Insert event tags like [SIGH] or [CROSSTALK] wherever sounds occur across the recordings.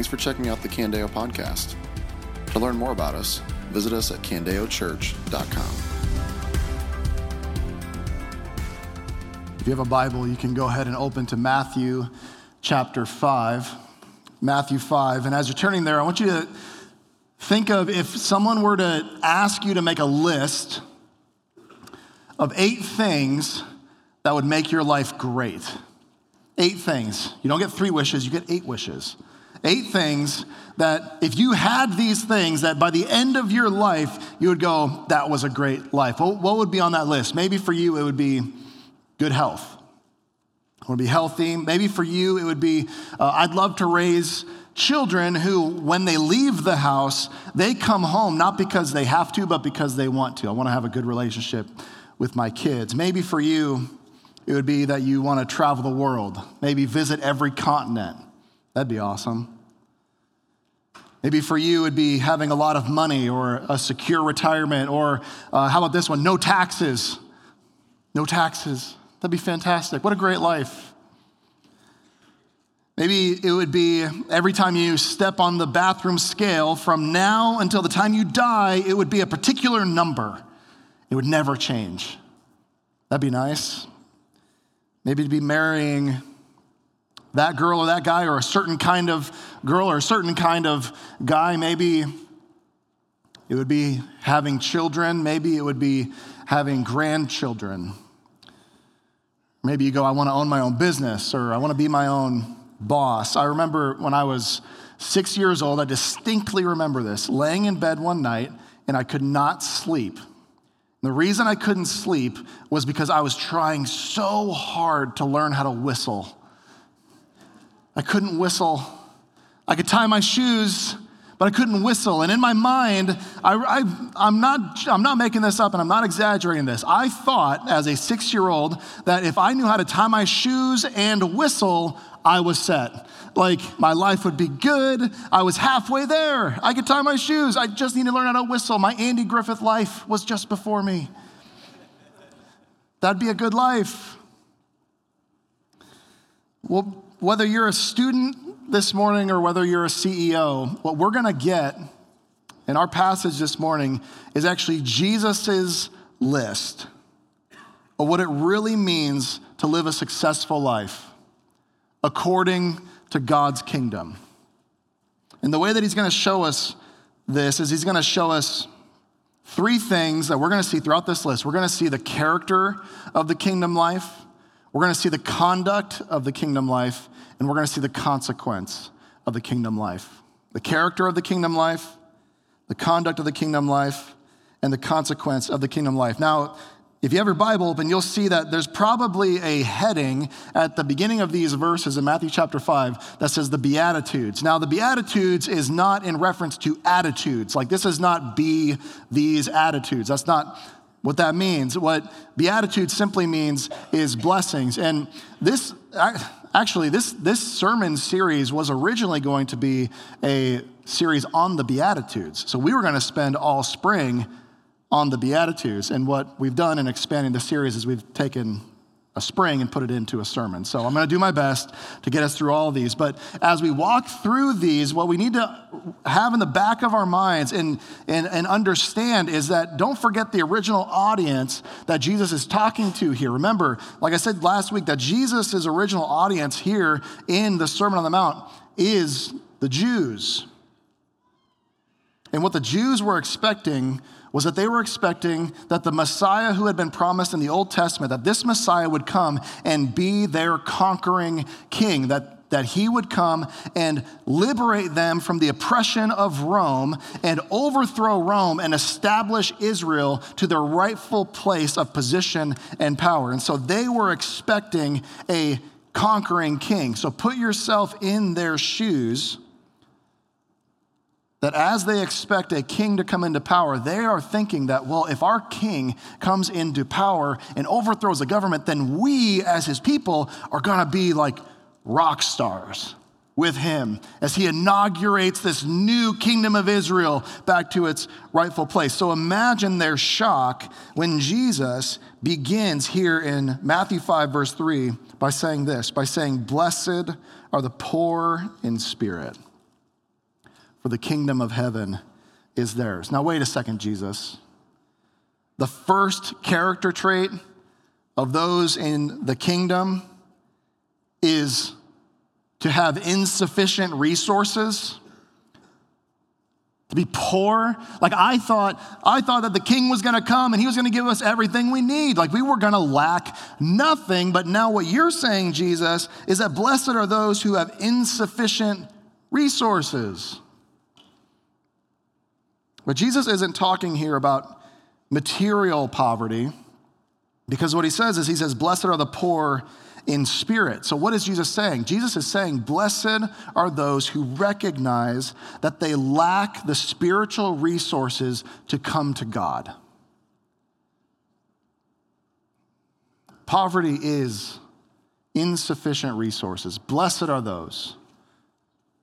Thanks for checking out the Candeo podcast. To learn more about us, visit us at candeochurch.com. If you have a Bible, you can go ahead and open to Matthew chapter 5. Matthew 5. And as you're turning there, I want you to think of if someone were to ask you to make a list of eight things that would make your life great. Eight things. You don't get three wishes, you get eight wishes. Eight things that if you had these things, that by the end of your life, you would go, that was a great life. What would be on that list? Maybe for you, it would be good health. I want to be healthy. Maybe for you, it would be uh, I'd love to raise children who, when they leave the house, they come home not because they have to, but because they want to. I want to have a good relationship with my kids. Maybe for you, it would be that you want to travel the world, maybe visit every continent. That'd be awesome. Maybe for you, it'd be having a lot of money or a secure retirement, or uh, how about this one? No taxes. No taxes. That'd be fantastic. What a great life. Maybe it would be every time you step on the bathroom scale, from now until the time you die, it would be a particular number. It would never change. That'd be nice. Maybe to be marrying that girl or that guy, or a certain kind of girl or a certain kind of guy. Maybe it would be having children. Maybe it would be having grandchildren. Maybe you go, I want to own my own business, or I want to be my own boss. I remember when I was six years old, I distinctly remember this, laying in bed one night and I could not sleep. The reason I couldn't sleep was because I was trying so hard to learn how to whistle. I couldn't whistle. I could tie my shoes, but I couldn't whistle. And in my mind, I, am not, I'm not making this up and I'm not exaggerating this. I thought as a six year old that if I knew how to tie my shoes and whistle, I was set. Like my life would be good. I was halfway there. I could tie my shoes. I just need to learn how to whistle. My Andy Griffith life was just before me. That'd be a good life. Well, whether you're a student this morning or whether you're a CEO, what we're going to get in our passage this morning is actually Jesus' list of what it really means to live a successful life according to God's kingdom. And the way that he's going to show us this is he's going to show us three things that we're going to see throughout this list. We're going to see the character of the kingdom life, we're going to see the conduct of the kingdom life, and we're going to see the consequence of the kingdom life. The character of the kingdom life, the conduct of the kingdom life, and the consequence of the kingdom life. Now, if you have your Bible open, you'll see that there's probably a heading at the beginning of these verses in Matthew chapter 5 that says the Beatitudes. Now, the Beatitudes is not in reference to attitudes. Like, this is not be these attitudes. That's not what that means. What Beatitudes simply means is blessings. And this, actually, this, this sermon series was originally going to be a series on the Beatitudes. So we were going to spend all spring on the Beatitudes. And what we've done in expanding the series is we've taken a spring and put it into a sermon. So I'm going to do my best to get us through all these. But as we walk through these, what we need to have in the back of our minds and, and, and understand is that don't forget the original audience that Jesus is talking to here. Remember, like I said last week, that Jesus' original audience here in the Sermon on the Mount is the Jews. And what the Jews were expecting was that they were expecting that the Messiah who had been promised in the Old Testament, that this Messiah would come and be their conquering king, that, that he would come and liberate them from the oppression of Rome and overthrow Rome and establish Israel to their rightful place of position and power. And so they were expecting a conquering king. So put yourself in their shoes that as they expect a king to come into power, they are thinking that, well, if our king comes into power and overthrows the government, then we as his people are gonna be like rock stars with him as he inaugurates this new kingdom of Israel back to its rightful place. So imagine their shock when Jesus begins here in Matthew 5, verse 3, by saying this by saying, Blessed are the poor in spirit. For the kingdom of heaven is theirs. Now, wait a second, Jesus. The first character trait of those in the kingdom is to have insufficient resources to be poor like i thought i thought that the king was going to come and he was going to give us everything we need like we were going to lack nothing but now what you're saying jesus is that blessed are those who have insufficient resources but jesus isn't talking here about material poverty because what he says is he says blessed are the poor in spirit. So, what is Jesus saying? Jesus is saying, Blessed are those who recognize that they lack the spiritual resources to come to God. Poverty is insufficient resources. Blessed are those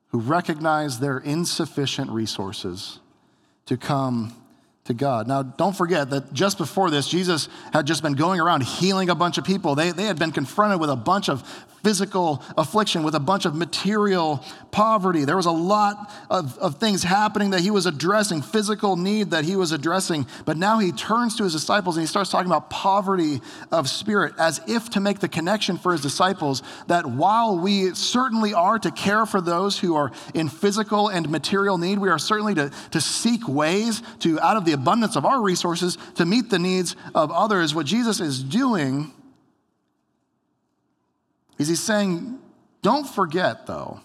who recognize their insufficient resources to come to God. Now, don't forget that just before this, Jesus had just been going around healing a bunch of people. They, they had been confronted with a bunch of physical affliction, with a bunch of material poverty. There was a lot of, of things happening that he was addressing, physical need that he was addressing. But now he turns to his disciples and he starts talking about poverty of spirit as if to make the connection for his disciples that while we certainly are to care for those who are in physical and material need, we are certainly to, to seek ways to, out of the abundance of our resources, to meet the needs of others. What Jesus is doing is he's saying, don't forget, though,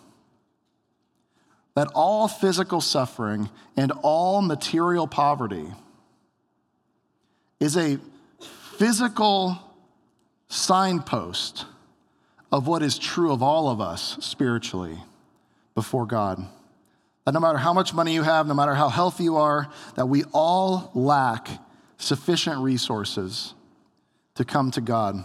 that all physical suffering and all material poverty is a physical signpost of what is true of all of us spiritually before God. That no matter how much money you have, no matter how healthy you are, that we all lack sufficient resources to come to God.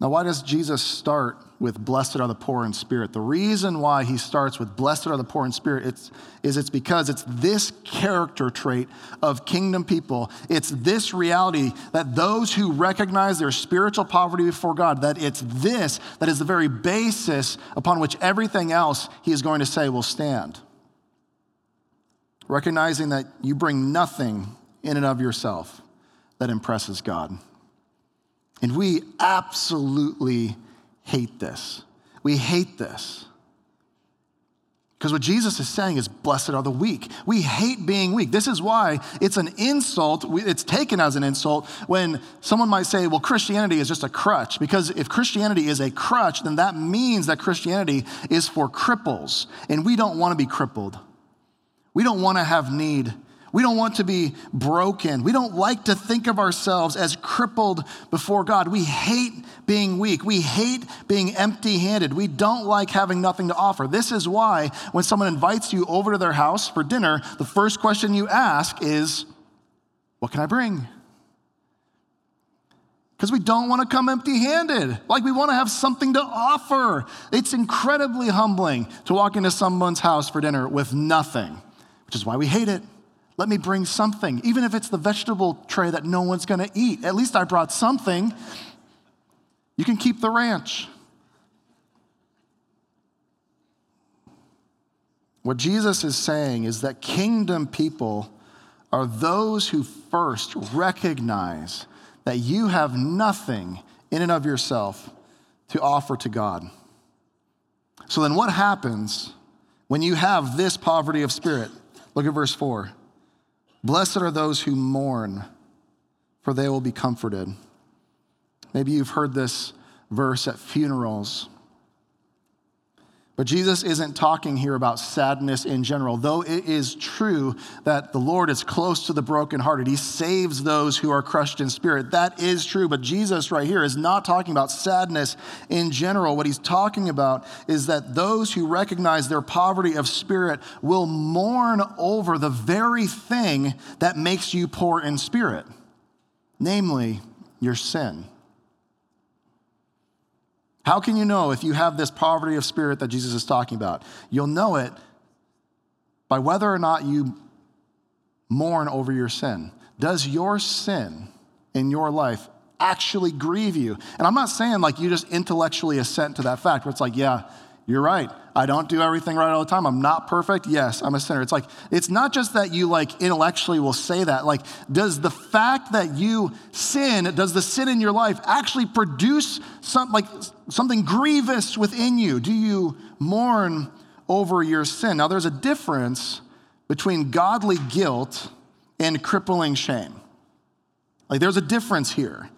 Now, why does Jesus start with blessed are the poor in spirit? The reason why he starts with blessed are the poor in spirit it's, is it's because it's this character trait of kingdom people. It's this reality that those who recognize their spiritual poverty before God, that it's this that is the very basis upon which everything else he is going to say will stand. Recognizing that you bring nothing in and of yourself that impresses God. And we absolutely hate this. We hate this. Because what Jesus is saying is, blessed are the weak. We hate being weak. This is why it's an insult. It's taken as an insult when someone might say, well, Christianity is just a crutch. Because if Christianity is a crutch, then that means that Christianity is for cripples. And we don't want to be crippled. We don't want to have need. We don't want to be broken. We don't like to think of ourselves as crippled before God. We hate being weak. We hate being empty handed. We don't like having nothing to offer. This is why when someone invites you over to their house for dinner, the first question you ask is, What can I bring? Because we don't want to come empty handed. Like we want to have something to offer. It's incredibly humbling to walk into someone's house for dinner with nothing, which is why we hate it. Let me bring something, even if it's the vegetable tray that no one's going to eat. At least I brought something. You can keep the ranch. What Jesus is saying is that kingdom people are those who first recognize that you have nothing in and of yourself to offer to God. So then, what happens when you have this poverty of spirit? Look at verse 4. Blessed are those who mourn, for they will be comforted. Maybe you've heard this verse at funerals. But Jesus isn't talking here about sadness in general, though it is true that the Lord is close to the brokenhearted. He saves those who are crushed in spirit. That is true. But Jesus, right here, is not talking about sadness in general. What he's talking about is that those who recognize their poverty of spirit will mourn over the very thing that makes you poor in spirit, namely your sin. How can you know if you have this poverty of spirit that Jesus is talking about? You'll know it by whether or not you mourn over your sin. Does your sin in your life actually grieve you? And I'm not saying like you just intellectually assent to that fact, where it's like, yeah, You're right. I don't do everything right all the time. I'm not perfect. Yes, I'm a sinner. It's like, it's not just that you like intellectually will say that. Like, does the fact that you sin, does the sin in your life actually produce some, like, something grievous within you? Do you mourn over your sin? Now, there's a difference between godly guilt and crippling shame. Like, there's a difference here.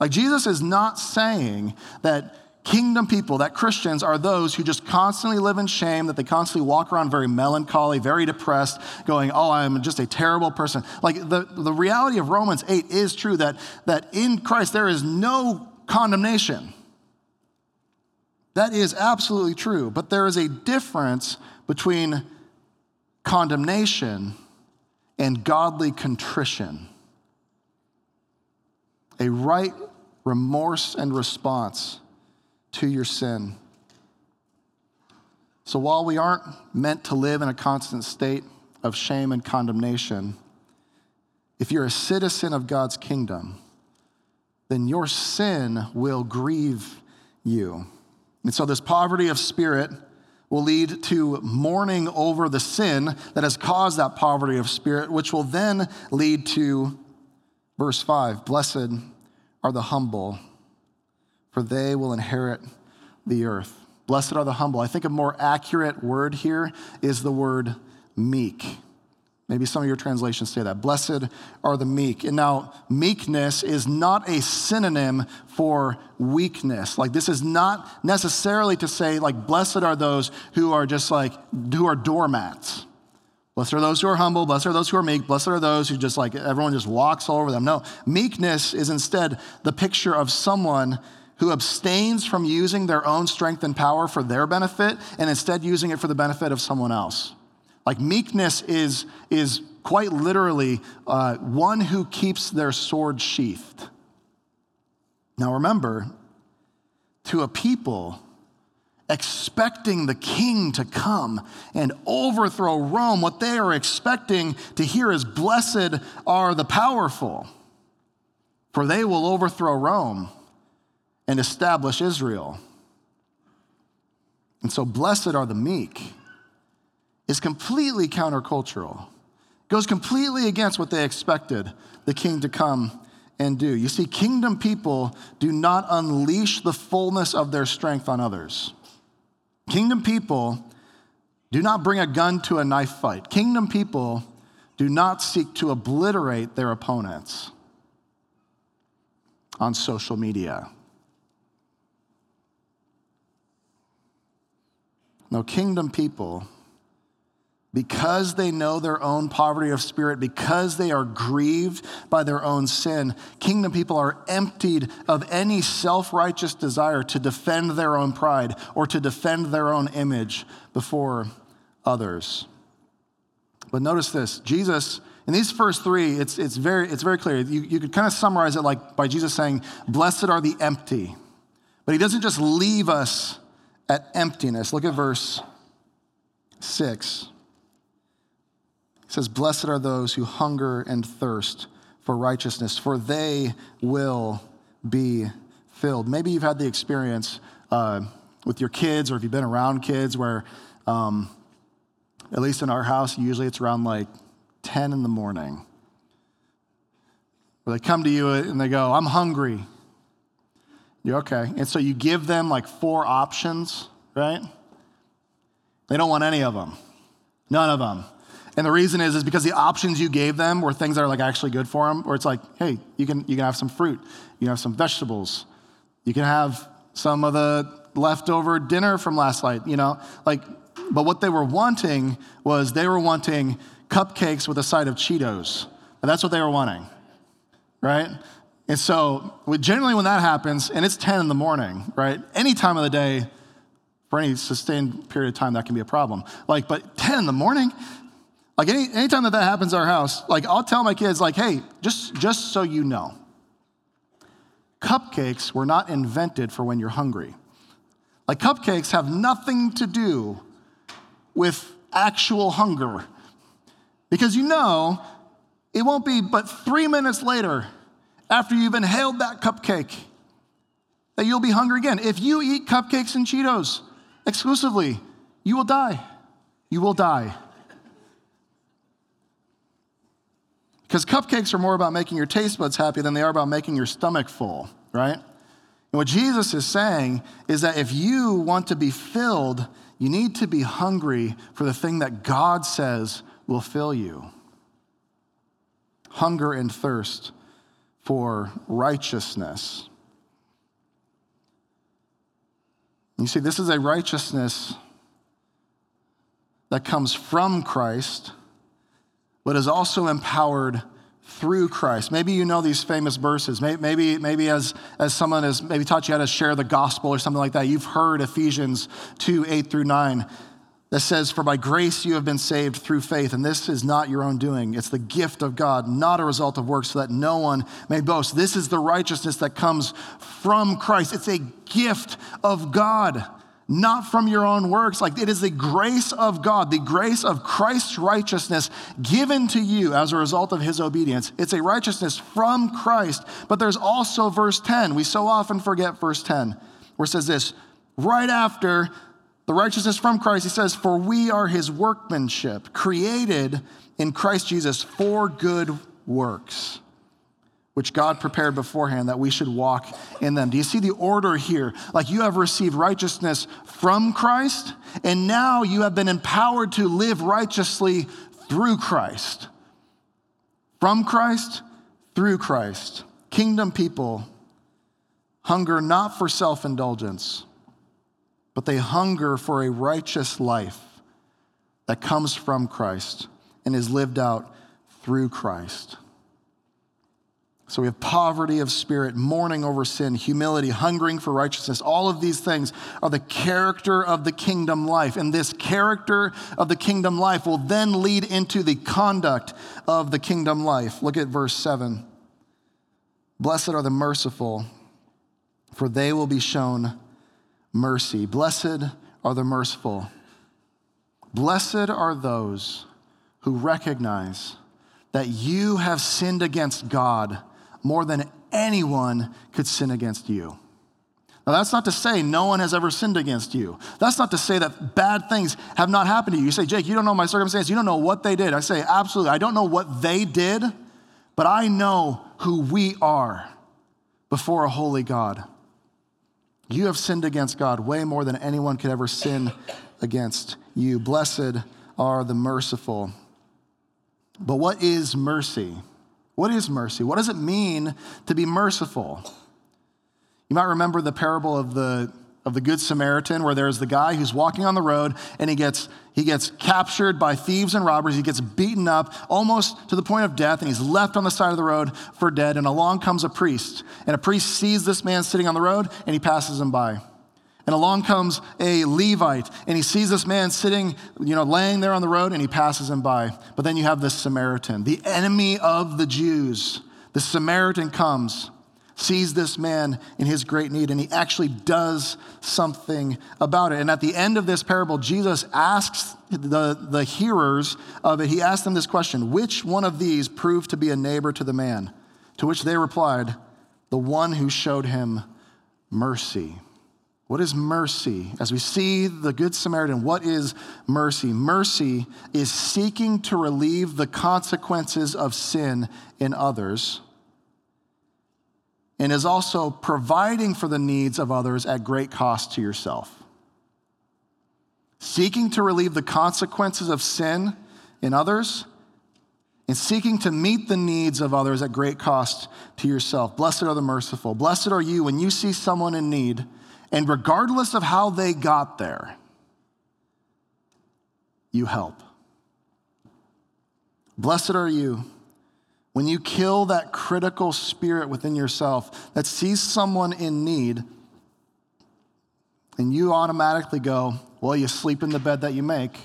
Like, Jesus is not saying that Kingdom people, that Christians are those who just constantly live in shame, that they constantly walk around very melancholy, very depressed, going, Oh, I'm just a terrible person. Like the, the reality of Romans 8 is true that, that in Christ there is no condemnation. That is absolutely true. But there is a difference between condemnation and godly contrition. A right remorse and response to your sin. So while we aren't meant to live in a constant state of shame and condemnation, if you're a citizen of God's kingdom, then your sin will grieve you. And so, this poverty of spirit will lead to mourning over the sin that has caused that poverty of spirit, which will then lead to verse 5 Blessed are the humble for they will inherit the earth. Blessed are the humble. I think a more accurate word here is the word meek. Maybe some of your translations say that. Blessed are the meek. And now, meekness is not a synonym for weakness. Like, this is not necessarily to say, like, blessed are those who are just like, who are doormats. Blessed are those who are humble. Blessed are those who are meek. Blessed are those who just like, everyone just walks all over them. No, meekness is instead the picture of someone who abstains from using their own strength and power for their benefit and instead using it for the benefit of someone else. Like meekness is, is quite literally uh, one who keeps their sword sheathed. Now remember, to a people expecting the king to come and overthrow Rome, what they are expecting to hear is, Blessed are the powerful, for they will overthrow Rome and establish Israel. And so, blessed are the meek is completely countercultural, goes completely against what they expected the king to come and do. You see, kingdom people do not unleash the fullness of their strength on others. Kingdom people do not bring a gun to a knife fight. Kingdom people do not seek to obliterate their opponents on social media. No, kingdom people, because they know their own poverty of spirit, because they are grieved by their own sin, kingdom people are emptied of any self righteous desire to defend their own pride or to defend their own image before others. But notice this Jesus, in these first three, it's, it's, very, it's very clear. You, you could kind of summarize it like by Jesus saying, Blessed are the empty. But he doesn't just leave us at emptiness. Look at verse 6. It says, Blessed are those who hunger and thirst for righteousness, for they will be filled. Maybe you've had the experience uh, with your kids, or if you've been around kids, where um, at least in our house, usually it's around like 10 in the morning, where they come to you and they go, I'm hungry. You're okay. And so you give them like four options, right? They don't want any of them. None of them. And the reason is, is because the options you gave them were things that are like actually good for them, where it's like, hey, you can, you can have some fruit, you can have some vegetables, you can have some of the leftover dinner from last night, you know? Like, but what they were wanting was they were wanting cupcakes with a side of Cheetos. And that's what they were wanting, right? And so, generally, when that happens, and it's 10 in the morning, right? Any time of the day, for any sustained period of time, that can be a problem. Like, but 10 in the morning, like any anytime that that happens at our house, like I'll tell my kids, like, hey, just just so you know, cupcakes were not invented for when you're hungry. Like cupcakes have nothing to do with actual hunger. Because you know, it won't be but three minutes later after you've inhaled that cupcake that you'll be hungry again. If you eat cupcakes and Cheetos, exclusively, you will die. You will die. Because cupcakes are more about making your taste buds happy than they are about making your stomach full, right? And what Jesus is saying is that if you want to be filled, you need to be hungry for the thing that God says will fill you hunger and thirst for righteousness. You see, this is a righteousness that comes from Christ but is also empowered through Christ. Maybe you know these famous verses. Maybe, maybe as, as someone has maybe taught you how to share the gospel or something like that, you've heard Ephesians 2 8 through 9 that says, For by grace you have been saved through faith, and this is not your own doing. It's the gift of God, not a result of works, so that no one may boast. This is the righteousness that comes from Christ. It's a gift of God not from your own works. Like it is the grace of God, the grace of Christ's righteousness given to you as a result of his obedience. It's a righteousness from Christ. But there's also verse 10. We so often forget verse 10, where it says this right after the righteousness from Christ, he says, For we are his workmanship, created in Christ Jesus for good works which God prepared beforehand that we should walk in them. Do you see the order here? Like you have received righteousness from Christ, and now you have been empowered to live righteously through Christ. From Christ, through Christ. Kingdom people hunger not for self indulgence, but they hunger for a righteous life that comes from Christ and is lived out through Christ. So we have poverty of spirit, mourning over sin, humility, hungering for righteousness. All of these things are the character of the kingdom life. And this character of the kingdom life will then lead into the conduct of the kingdom life. Look at verse 7. Blessed are the merciful, for they will be shown mercy. Blessed are the merciful. Blessed are those who recognize that you have sinned against God more than anyone could sin against you. Now, that's not to say no one has ever sinned against you. That's not to say that bad things have not happened to you. You say, Jake, you don't know my circumstance. You don't know what they did. I say, absolutely. I don't know what they did, but I know who we are before a holy God. You have sinned against God way more than anyone could ever sin against you. Blessed are the merciful. But what is mercy? What is mercy? What does it mean to be merciful? You might remember the parable of the, of the Good Samaritan, where there's the guy who's walking on the road and he gets, he gets captured by thieves and robbers. He gets beaten up almost to the point of death, and he's left on the side of the road for dead. And along comes a priest. And a priest sees this man sitting on the road and he passes him by. And along comes a Levite, and he sees this man sitting, you know, laying there on the road, and he passes him by. But then you have this Samaritan, the enemy of the Jews. The Samaritan comes, sees this man in his great need, and he actually does something about it. And at the end of this parable, Jesus asks the, the hearers of it, he asks them this question Which one of these proved to be a neighbor to the man? To which they replied, The one who showed him mercy. What is mercy? As we see the Good Samaritan, what is mercy? Mercy is seeking to relieve the consequences of sin in others and is also providing for the needs of others at great cost to yourself. Seeking to relieve the consequences of sin in others and seeking to meet the needs of others at great cost to yourself. Blessed are the merciful. Blessed are you when you see someone in need and regardless of how they got there, you help. Blessed are you when you kill that critical spirit within yourself that sees someone in need and you automatically go, Well, you sleep in the bed that you make.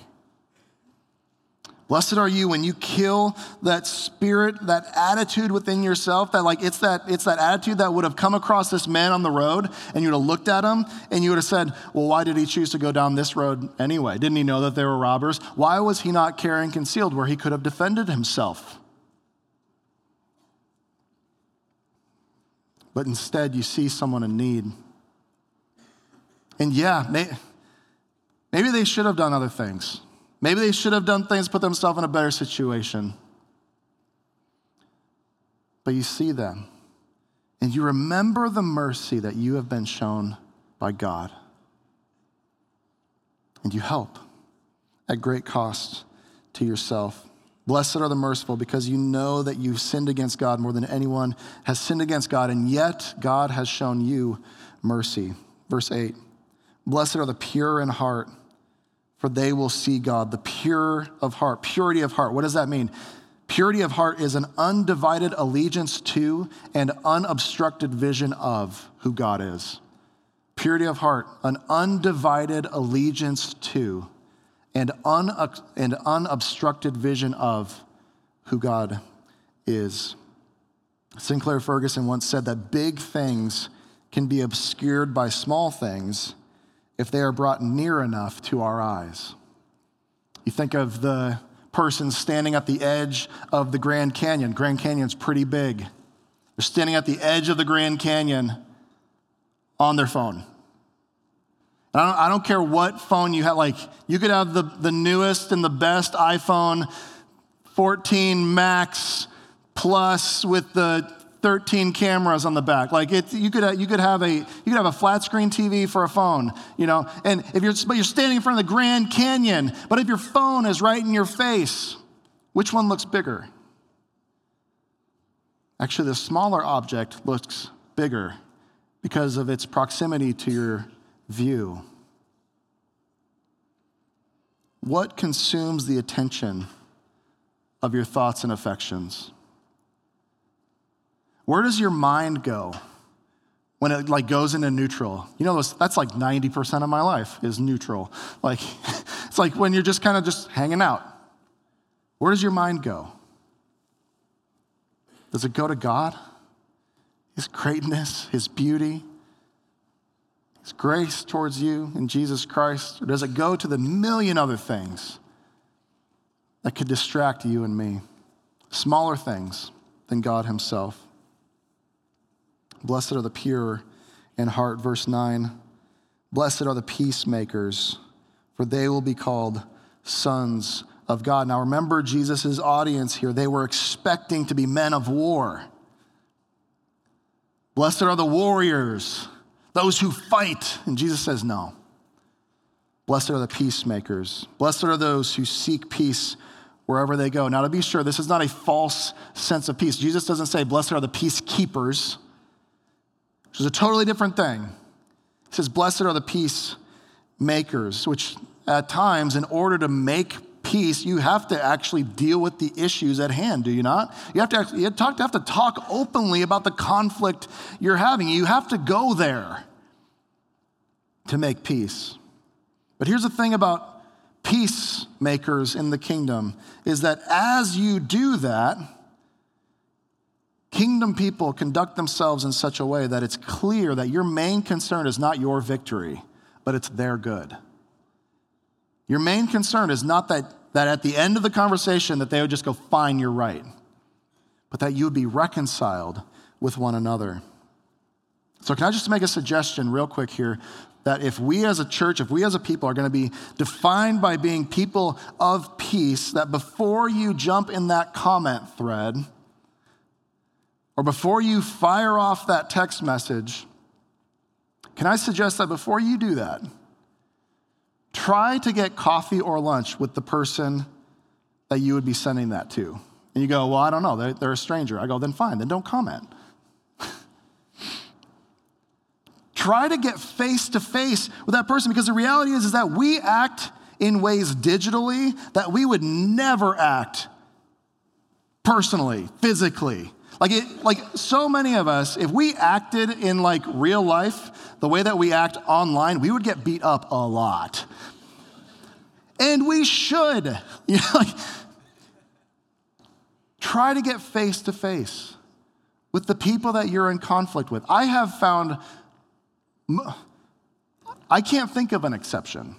Blessed are you when you kill that spirit, that attitude within yourself, that like it's that it's that attitude that would have come across this man on the road and you would have looked at him and you would have said, Well, why did he choose to go down this road anyway? Didn't he know that there were robbers? Why was he not carrying concealed where he could have defended himself? But instead, you see someone in need. And yeah, may, Maybe they should have done other things. Maybe they should have done things, put themselves in a better situation. But you see them, and you remember the mercy that you have been shown by God. And you help at great cost to yourself. Blessed are the merciful because you know that you've sinned against God more than anyone has sinned against God, and yet God has shown you mercy. Verse 8 Blessed are the pure in heart, for they will see God. The pure of heart, purity of heart. What does that mean? Purity of heart is an undivided allegiance to and unobstructed vision of who God is. Purity of heart, an undivided allegiance to and, and unobstructed vision of who God is. Sinclair Ferguson once said that big things can be obscured by small things if they are brought near enough to our eyes. You think of the person standing at the edge of the Grand Canyon. Grand Canyon's pretty big. They're standing at the edge of the Grand Canyon on their phone. I don't, I don't, care what phone you have. Like, you could have the, the newest and the best iPhone 14 Max Plus with the 13 cameras on the back. Like it, you could you could have a you could have a flat screen TV for a phone, you know. And if you're but you're standing in front of the Grand Canyon, but if your phone is right in your face, which one looks bigger? Actually, the smaller object looks bigger because of its proximity to your view. What consumes the attention of your thoughts and affections? Where does your mind go when it like goes into neutral? You know, that's like 90% of my life is neutral. Like, [LAUGHS] it's like when you're just kind of just hanging out. Where does your mind go? Does it go to God? His greatness, His beauty, His grace towards you in Jesus Christ? Or does it go to the million other things that could distract you and me? Smaller things than God Himself. Blessed are the pure in heart. Verse 9 Blessed are the peacemakers, for they will be called sons of God. Now remember Jesus' audience here. They were expecting to be men of war. Blessed are the warriors, those who fight. And Jesus says, No. Blessed are the peacemakers. Blessed are those who seek peace wherever they go. Now, to be sure, this is not a false sense of peace. Jesus doesn't say, Blessed are the peacekeepers which is a totally different thing. He says, Blessed are the peacemakers, which at times, in order to make peace, you have to actually deal with the issues at hand, do you not? You have to, you have to talk openly about the conflict you're having. You have to go there to make peace. But here's the thing about peacemakers in the kingdom is that as you do that, Kingdom people conduct themselves in such a way that it's clear that your main concern is not your victory, but it's their good. Your main concern is not that, that at the end of the conversation that they would just go, fine, you're right, but that you would be reconciled with one another. So, can I just make a suggestion real quick here? That if we as a church, if we as a people are going to be defined by being people of peace, that before you jump in that comment thread, or before you fire off that text message, can I suggest that before you do that, try to get coffee or lunch with the person that you would be sending that to? And you go, Well, I don't know, they're, they're a stranger. I go, Then fine, then don't comment. Try to get face to face with that person because the reality is, is that we act in ways digitally that we would never act personally, physically. Like, it, like so many of us, if we acted in like real life the way that we act online, we would get beat up a lot. And we should. [LAUGHS] You know, like, try to get face to face with the people that you're in conflict with. I have found, I can't think of an exception.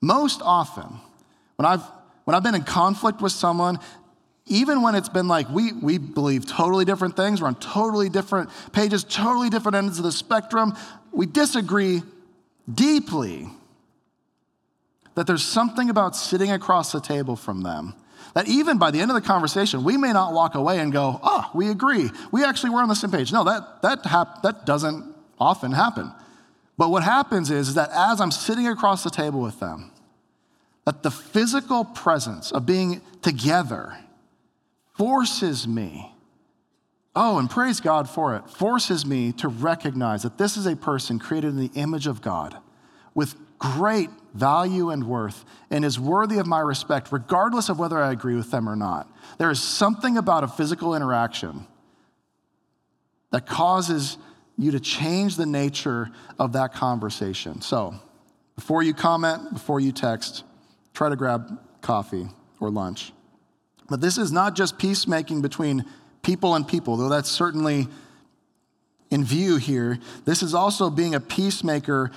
Most often, when I've, when I've been in conflict with someone, even when it's been like we, we believe totally different things, we're on totally different pages, totally different ends of the spectrum, we disagree deeply. that there's something about sitting across the table from them that even by the end of the conversation, we may not walk away and go, oh, we agree. We actually were on the same page. No, that, that, hap- that doesn't often happen. But what happens is, is that as I'm sitting across the table with them, that the physical presence of being together forces me, oh, and praise God for it, forces me to recognize that this is a person created in the image of God with great value and worth and is worthy of my respect, regardless of whether I agree with them or not. There is something about a physical interaction that causes you to change the nature of that conversation. So, before you comment, before you text, try to grab coffee or lunch. But this is not just peacemaking between people and people, though that's certainly in view here. This is also being a peacemaker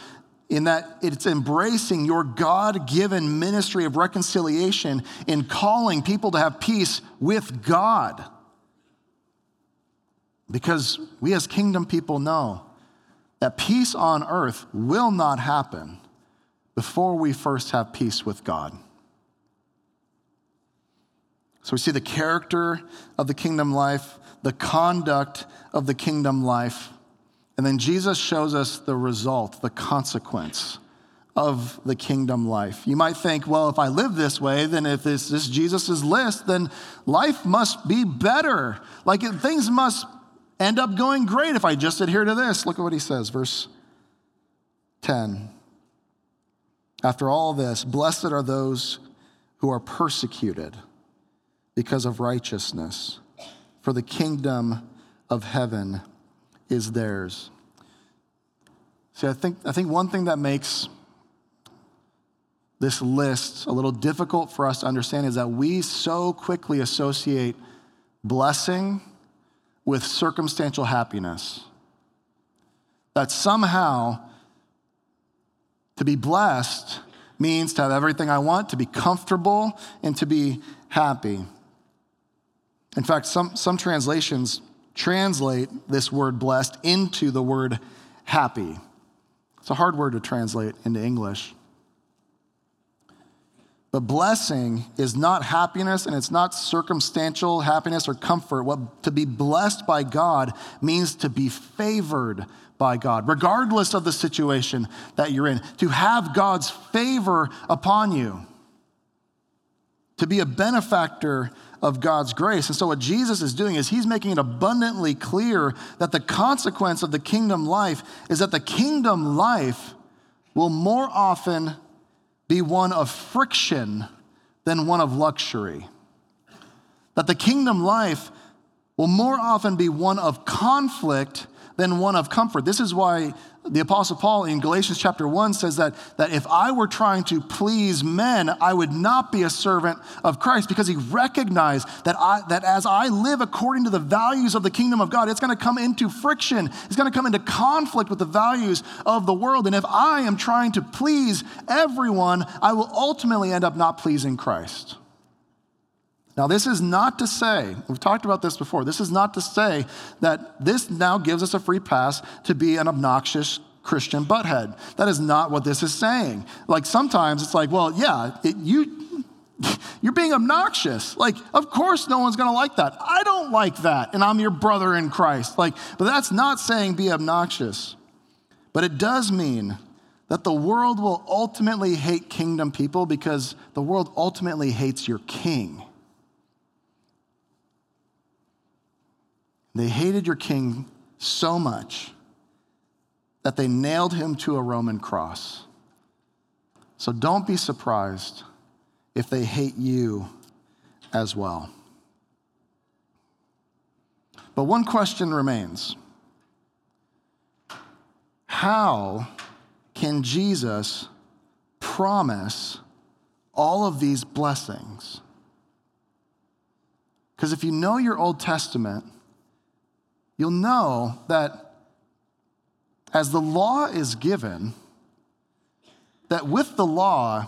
in that it's embracing your God given ministry of reconciliation in calling people to have peace with God. Because we as kingdom people know that peace on earth will not happen before we first have peace with God. So we see the character of the kingdom life, the conduct of the kingdom life, and then Jesus shows us the result, the consequence of the kingdom life. You might think, well, if I live this way, then if this is Jesus' list, then life must be better. Like things must end up going great if I just adhere to this. Look at what he says, verse 10. After all this, blessed are those who are persecuted because of righteousness, for the kingdom of heaven is theirs. See, I think, I think one thing that makes this list a little difficult for us to understand is that we so quickly associate blessing with circumstantial happiness. That somehow to be blessed means to have everything I want, to be comfortable, and to be happy. In fact, some, some translations translate this word blessed into the word happy. It's a hard word to translate into English. But blessing is not happiness and it's not circumstantial happiness or comfort. What to be blessed by God means to be favored by God, regardless of the situation that you're in, to have God's favor upon you, to be a benefactor of God's grace. And so, what Jesus is doing is he's making it abundantly clear that the consequence of the kingdom life is that the kingdom life will more often be one of friction than one of luxury. That the kingdom life will more often be one of conflict than one of comfort. This is why the Apostle Paul in Galatians chapter 1 says that, that if I were trying to please men, I would not be a servant of Christ because he recognized that, I, that as I live according to the values of the kingdom of God, it's going to come into friction. It's going to come into conflict with the values of the world. And if I am trying to please everyone, I will ultimately end up not pleasing Christ. Now, this is not to say, we've talked about this before, this is not to say that this now gives us a free pass to be an obnoxious Christian butthead. That is not what this is saying. Like sometimes it's like, well, yeah, it, you, [LAUGHS] you're being obnoxious. Like, of course, no one's gonna like that. I don't like that, and I'm your brother in Christ. Like, but that's not saying be obnoxious. But it does mean that the world will ultimately hate kingdom people because the world ultimately hates your king. They hated your king so much that they nailed him to a Roman cross. So don't be surprised if they hate you as well. But one question remains How can Jesus promise all of these blessings? Because if you know your Old Testament, you'll know that as the law is given, that with the law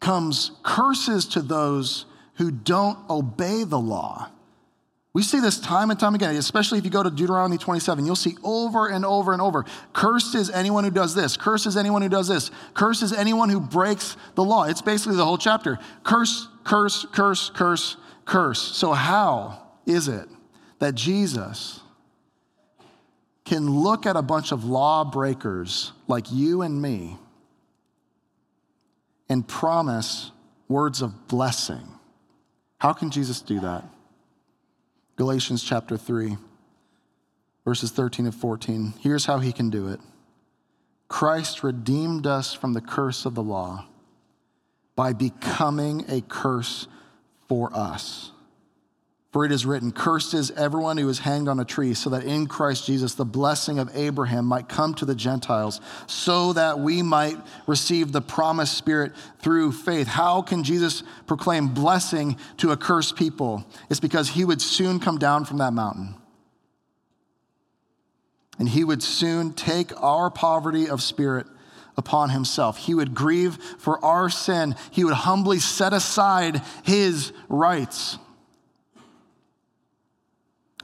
comes curses to those who don't obey the law. We see this time and time again, especially if you go to Deuteronomy 27. You'll see over and over and over Cursed is anyone who does this. Cursed is anyone who does this. Cursed is anyone who breaks the law. It's basically the whole chapter. Curse, curse, curse, curse, curse. So, how is it that Jesus can look at a bunch of lawbreakers like you and me and promise words of blessing? How can Jesus do that? Galatians chapter 3, verses 13 and 14. Here's how he can do it Christ redeemed us from the curse of the law by becoming a curse for us. For it is written, Cursed is everyone who is hanged on a tree, so that in Christ Jesus the blessing of Abraham might come to the Gentiles, so that we might receive the promised Spirit through faith. How can Jesus proclaim blessing to a cursed people? It's because he would soon come down from that mountain. And he would soon take our poverty of spirit upon himself. He would grieve for our sin, he would humbly set aside his rights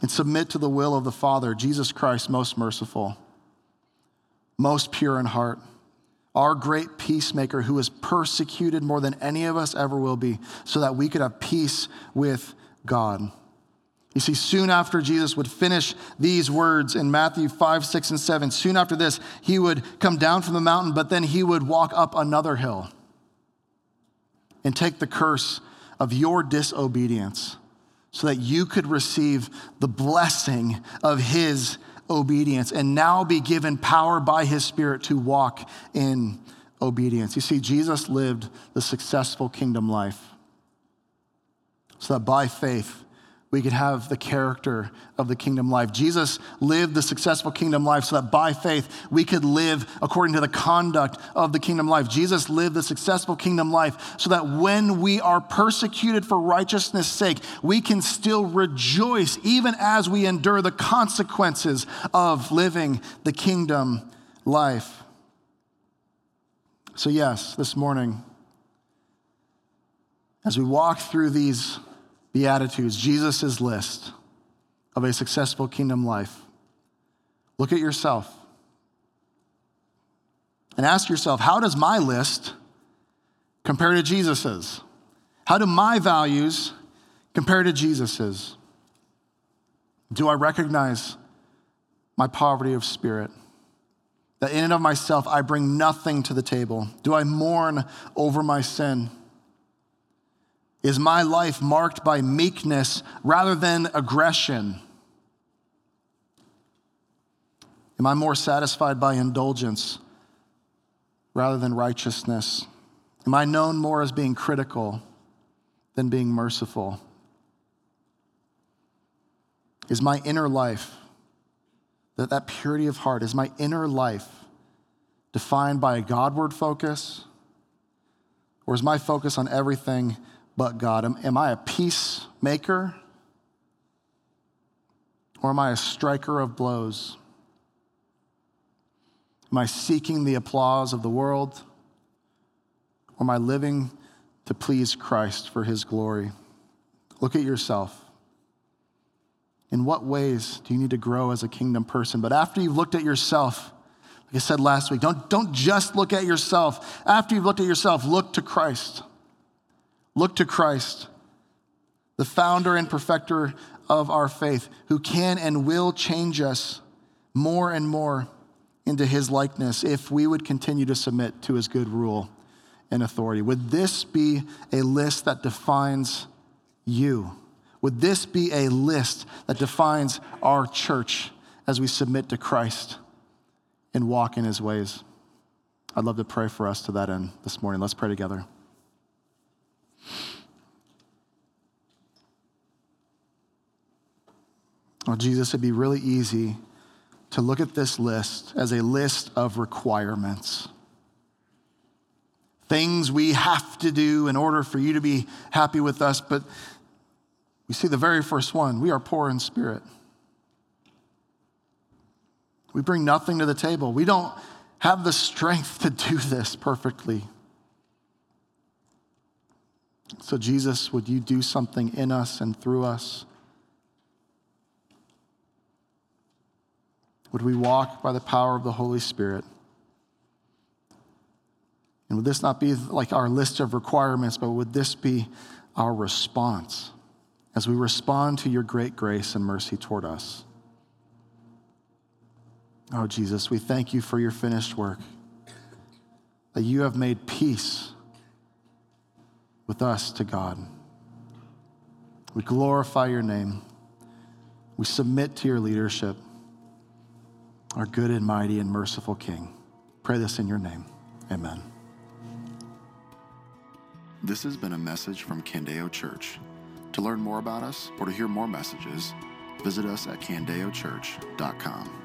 and submit to the will of the Father, Jesus Christ, most merciful, most pure in heart, our great peacemaker who was persecuted more than any of us ever will be, so that we could have peace with God. You see, soon after Jesus would finish these words in Matthew 5, 6, and 7, soon after this, he would come down from the mountain, but then he would walk up another hill and take the curse of your disobedience so that you could receive the blessing of his obedience and now be given power by his spirit to walk in obedience. You see, Jesus lived the successful kingdom life so that by faith, we could have the character of the kingdom life. Jesus lived the successful kingdom life so that by faith we could live according to the conduct of the kingdom life. Jesus lived the successful kingdom life so that when we are persecuted for righteousness' sake, we can still rejoice even as we endure the consequences of living the kingdom life. So, yes, this morning, as we walk through these Beatitudes, Jesus' list of a successful kingdom life. Look at yourself and ask yourself how does my list compare to Jesus's? How do my values compare to Jesus's? Do I recognize my poverty of spirit? That in and of myself I bring nothing to the table? Do I mourn over my sin? Is my life marked by meekness rather than aggression? Am I more satisfied by indulgence rather than righteousness? Am I known more as being critical than being merciful? Is my inner life, that, that purity of heart, is my inner life defined by a Godward focus? Or is my focus on everything but God? Am, am I a peacemaker? Or am I a striker of blows? Am I seeking the applause of the world? Or am I living to please Christ for his glory? Look at yourself. In what ways do you need to grow as a kingdom person? But after you've looked at yourself, like I said last week, don't, don't just look at yourself. After you've looked at yourself, look to Christ. Look to Christ, the founder and perfecter of our faith, who can and will change us more and more into his likeness if we would continue to submit to his good rule and authority. Would this be a list that defines you? Would this be a list that defines our church as we submit to Christ and walk in his ways? I'd love to pray for us to that end this morning. Let's pray together. Well, Jesus, it'd be really easy to look at this list as a list of requirements. Things we have to do in order for you to be happy with us. But we see the very first one we are poor in spirit. We bring nothing to the table. We don't have the strength to do this perfectly. So, Jesus, would you do something in us and through us? Would we walk by the power of the Holy Spirit? And would this not be like our list of requirements, but would this be our response as we respond to your great grace and mercy toward us? Oh, Jesus, we thank you for your finished work, that you have made peace with us to God. We glorify your name. We submit to your leadership, our good and mighty and merciful King. Pray this in your name. Amen. This has been a message from Candeo Church. To learn more about us or to hear more messages, visit us at candeochurch.com.